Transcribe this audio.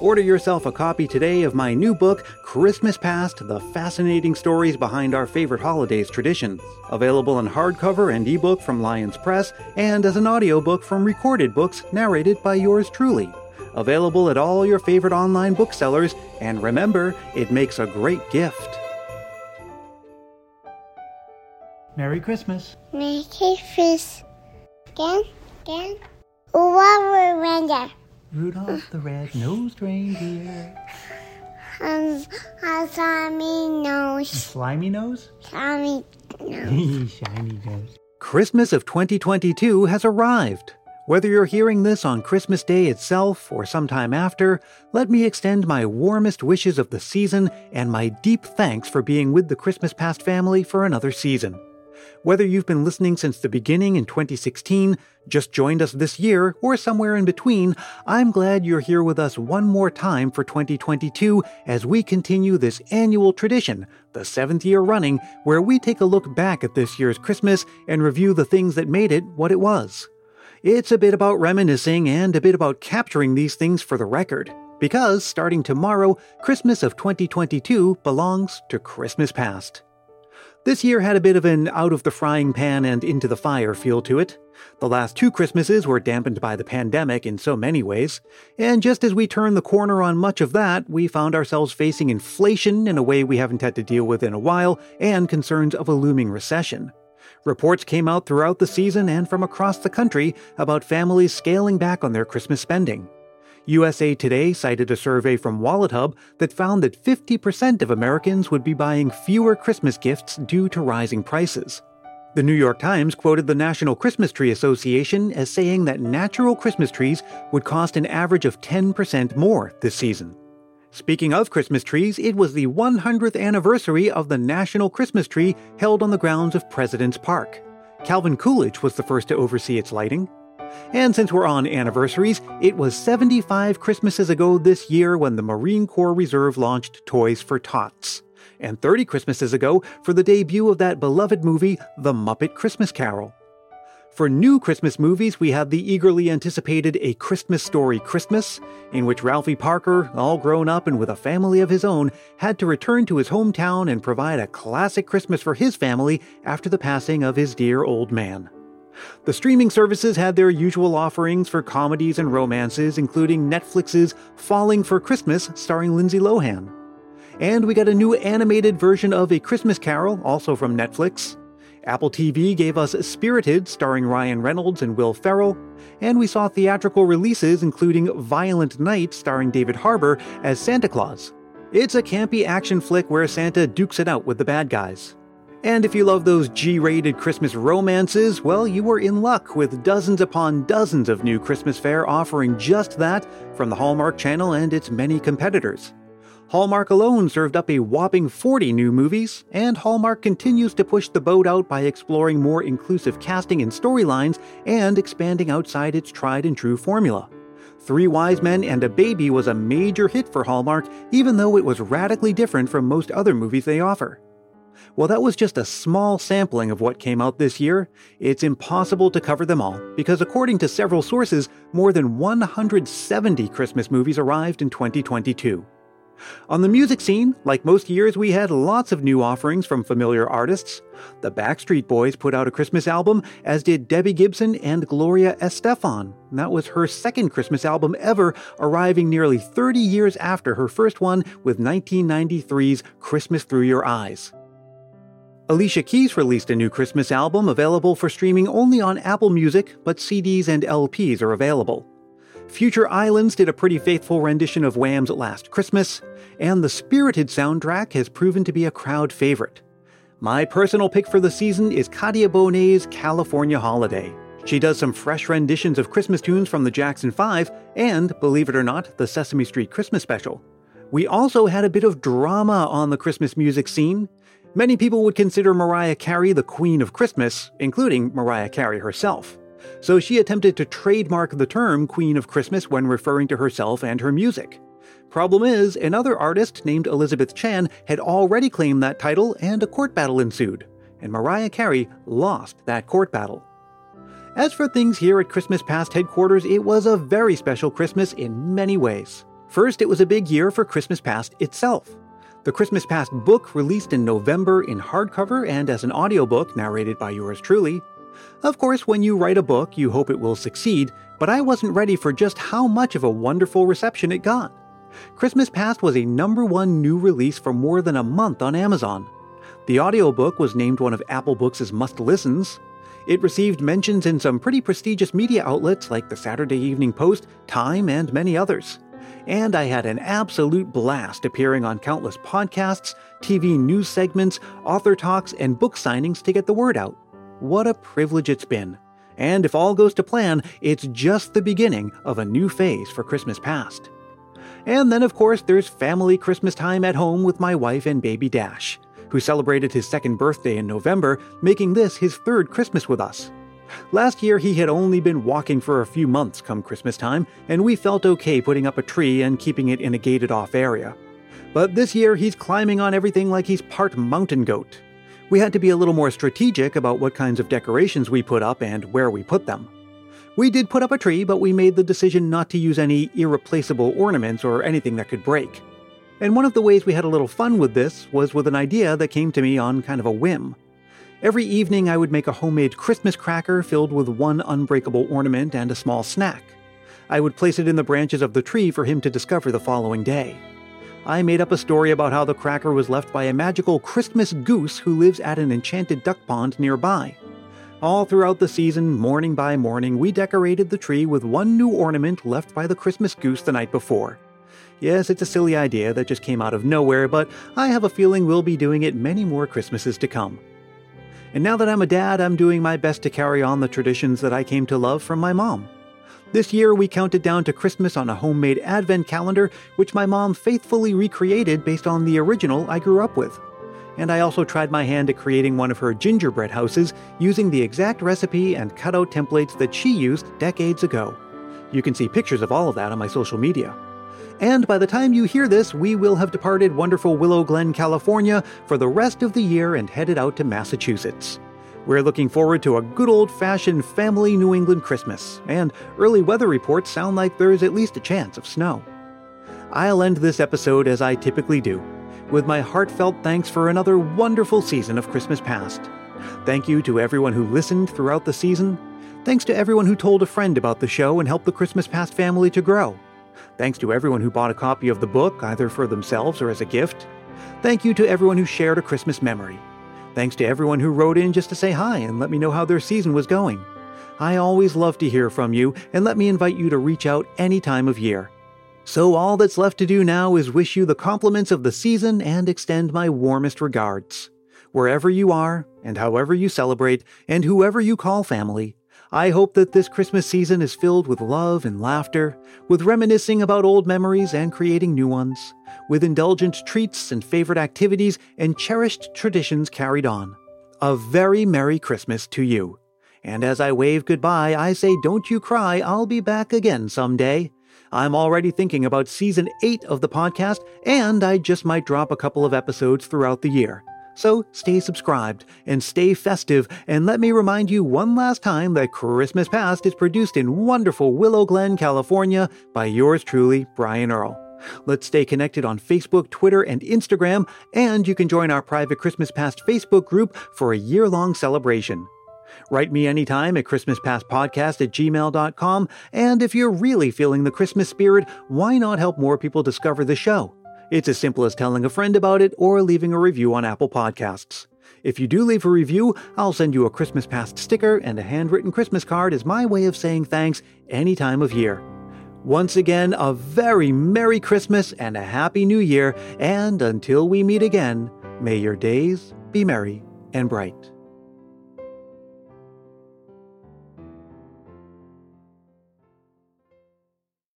Order yourself a copy today of my new book, Christmas Past The Fascinating Stories Behind Our Favorite Holidays Traditions. Available in hardcover and ebook from Lyons Press, and as an audiobook from Recorded Books narrated by yours truly. Available at all your favorite online booksellers, and remember, it makes a great gift. Merry Christmas. Merry Christmas. Again, again. Over reindeer. Rudolph the red-nosed reindeer. Um, a slimy nose. Slimy nose? Slimy nose. Shiny nose. Christmas of 2022 has arrived. Whether you're hearing this on Christmas Day itself or sometime after, let me extend my warmest wishes of the season and my deep thanks for being with the Christmas Past family for another season. Whether you've been listening since the beginning in 2016, just joined us this year, or somewhere in between, I'm glad you're here with us one more time for 2022 as we continue this annual tradition, the seventh year running, where we take a look back at this year's Christmas and review the things that made it what it was. It's a bit about reminiscing and a bit about capturing these things for the record. Because starting tomorrow, Christmas of 2022 belongs to Christmas Past. This year had a bit of an out of the frying pan and into the fire feel to it. The last two Christmases were dampened by the pandemic in so many ways, and just as we turned the corner on much of that, we found ourselves facing inflation in a way we haven't had to deal with in a while, and concerns of a looming recession. Reports came out throughout the season and from across the country about families scaling back on their Christmas spending. USA Today cited a survey from WalletHub that found that 50% of Americans would be buying fewer Christmas gifts due to rising prices. The New York Times quoted the National Christmas Tree Association as saying that natural Christmas trees would cost an average of 10% more this season. Speaking of Christmas trees, it was the 100th anniversary of the National Christmas Tree held on the grounds of President's Park. Calvin Coolidge was the first to oversee its lighting. And since we're on anniversaries, it was 75 Christmases ago this year when the Marine Corps Reserve launched Toys for Tots, and 30 Christmases ago for the debut of that beloved movie, The Muppet Christmas Carol. For new Christmas movies, we have the eagerly anticipated A Christmas Story Christmas, in which Ralphie Parker, all grown up and with a family of his own, had to return to his hometown and provide a classic Christmas for his family after the passing of his dear old man. The streaming services had their usual offerings for comedies and romances, including Netflix's Falling for Christmas, starring Lindsay Lohan. And we got a new animated version of A Christmas Carol, also from Netflix. Apple TV gave us Spirited, starring Ryan Reynolds and Will Ferrell, and we saw theatrical releases including Violent Night, starring David Harbour as Santa Claus. It's a campy action flick where Santa dukes it out with the bad guys. And if you love those G rated Christmas romances, well, you were in luck with dozens upon dozens of new Christmas fare offering just that from the Hallmark Channel and its many competitors. Hallmark alone served up a whopping 40 new movies, and Hallmark continues to push the boat out by exploring more inclusive casting and storylines and expanding outside its tried and true formula. Three Wise Men and a Baby was a major hit for Hallmark, even though it was radically different from most other movies they offer. Well, that was just a small sampling of what came out this year. It's impossible to cover them all, because according to several sources, more than 170 Christmas movies arrived in 2022. On the music scene, like most years, we had lots of new offerings from familiar artists. The Backstreet Boys put out a Christmas album, as did Debbie Gibson and Gloria Estefan. That was her second Christmas album ever, arriving nearly 30 years after her first one with 1993's Christmas Through Your Eyes. Alicia Keys released a new Christmas album available for streaming only on Apple Music, but CDs and LPs are available. Future Islands did a pretty faithful rendition of Wham's Last Christmas, and the Spirited soundtrack has proven to be a crowd favorite. My personal pick for the season is Katia Bonet's California Holiday. She does some fresh renditions of Christmas tunes from the Jackson 5 and, believe it or not, the Sesame Street Christmas special. We also had a bit of drama on the Christmas music scene. Many people would consider Mariah Carey the Queen of Christmas, including Mariah Carey herself so she attempted to trademark the term Queen of Christmas when referring to herself and her music. Problem is, another artist named Elizabeth Chan had already claimed that title and a court battle ensued, and Mariah Carey lost that court battle. As for things here at Christmas Past headquarters, it was a very special Christmas in many ways. First, it was a big year for Christmas Past itself. The Christmas Past book released in November in hardcover and as an audiobook narrated by yours truly. Of course, when you write a book, you hope it will succeed, but I wasn't ready for just how much of a wonderful reception it got. Christmas Past was a number one new release for more than a month on Amazon. The audiobook was named one of Apple Books' must listens. It received mentions in some pretty prestigious media outlets like the Saturday Evening Post, Time, and many others. And I had an absolute blast appearing on countless podcasts, TV news segments, author talks, and book signings to get the word out. What a privilege it's been. And if all goes to plan, it's just the beginning of a new phase for Christmas Past. And then, of course, there's family Christmas time at home with my wife and baby Dash, who celebrated his second birthday in November, making this his third Christmas with us. Last year, he had only been walking for a few months come Christmas time, and we felt okay putting up a tree and keeping it in a gated off area. But this year, he's climbing on everything like he's part mountain goat. We had to be a little more strategic about what kinds of decorations we put up and where we put them. We did put up a tree, but we made the decision not to use any irreplaceable ornaments or anything that could break. And one of the ways we had a little fun with this was with an idea that came to me on kind of a whim. Every evening, I would make a homemade Christmas cracker filled with one unbreakable ornament and a small snack. I would place it in the branches of the tree for him to discover the following day. I made up a story about how the cracker was left by a magical Christmas goose who lives at an enchanted duck pond nearby. All throughout the season, morning by morning, we decorated the tree with one new ornament left by the Christmas goose the night before. Yes, it's a silly idea that just came out of nowhere, but I have a feeling we'll be doing it many more Christmases to come. And now that I'm a dad, I'm doing my best to carry on the traditions that I came to love from my mom. This year, we counted down to Christmas on a homemade advent calendar, which my mom faithfully recreated based on the original I grew up with and I also tried my hand at creating one of her gingerbread houses using the exact recipe and cutout templates that she used decades ago. You can see pictures of all of that on my social media. And by the time you hear this, we will have departed wonderful Willow Glen, California for the rest of the year and headed out to Massachusetts. We're looking forward to a good old fashioned family New England Christmas, and early weather reports sound like there's at least a chance of snow. I'll end this episode as I typically do with my heartfelt thanks for another wonderful season of Christmas Past. Thank you to everyone who listened throughout the season. Thanks to everyone who told a friend about the show and helped the Christmas Past family to grow. Thanks to everyone who bought a copy of the book, either for themselves or as a gift. Thank you to everyone who shared a Christmas memory. Thanks to everyone who wrote in just to say hi and let me know how their season was going. I always love to hear from you, and let me invite you to reach out any time of year. So all that's left to do now is wish you the compliments of the season and extend my warmest regards. Wherever you are, and however you celebrate, and whoever you call family, I hope that this Christmas season is filled with love and laughter, with reminiscing about old memories and creating new ones, with indulgent treats and favorite activities and cherished traditions carried on. A very Merry Christmas to you. And as I wave goodbye, I say, don't you cry, I'll be back again someday. I'm already thinking about season 8 of the podcast, and I just might drop a couple of episodes throughout the year. So stay subscribed and stay festive, and let me remind you one last time that Christmas Past is produced in wonderful Willow Glen, California by yours truly, Brian Earl. Let's stay connected on Facebook, Twitter, and Instagram, and you can join our private Christmas Past Facebook group for a year long celebration. Write me anytime at ChristmasPastPodcast at gmail.com. And if you're really feeling the Christmas spirit, why not help more people discover the show? It's as simple as telling a friend about it or leaving a review on Apple Podcasts. If you do leave a review, I'll send you a Christmas Past sticker and a handwritten Christmas card as my way of saying thanks any time of year. Once again, a very Merry Christmas and a Happy New Year, and until we meet again, may your days be merry and bright.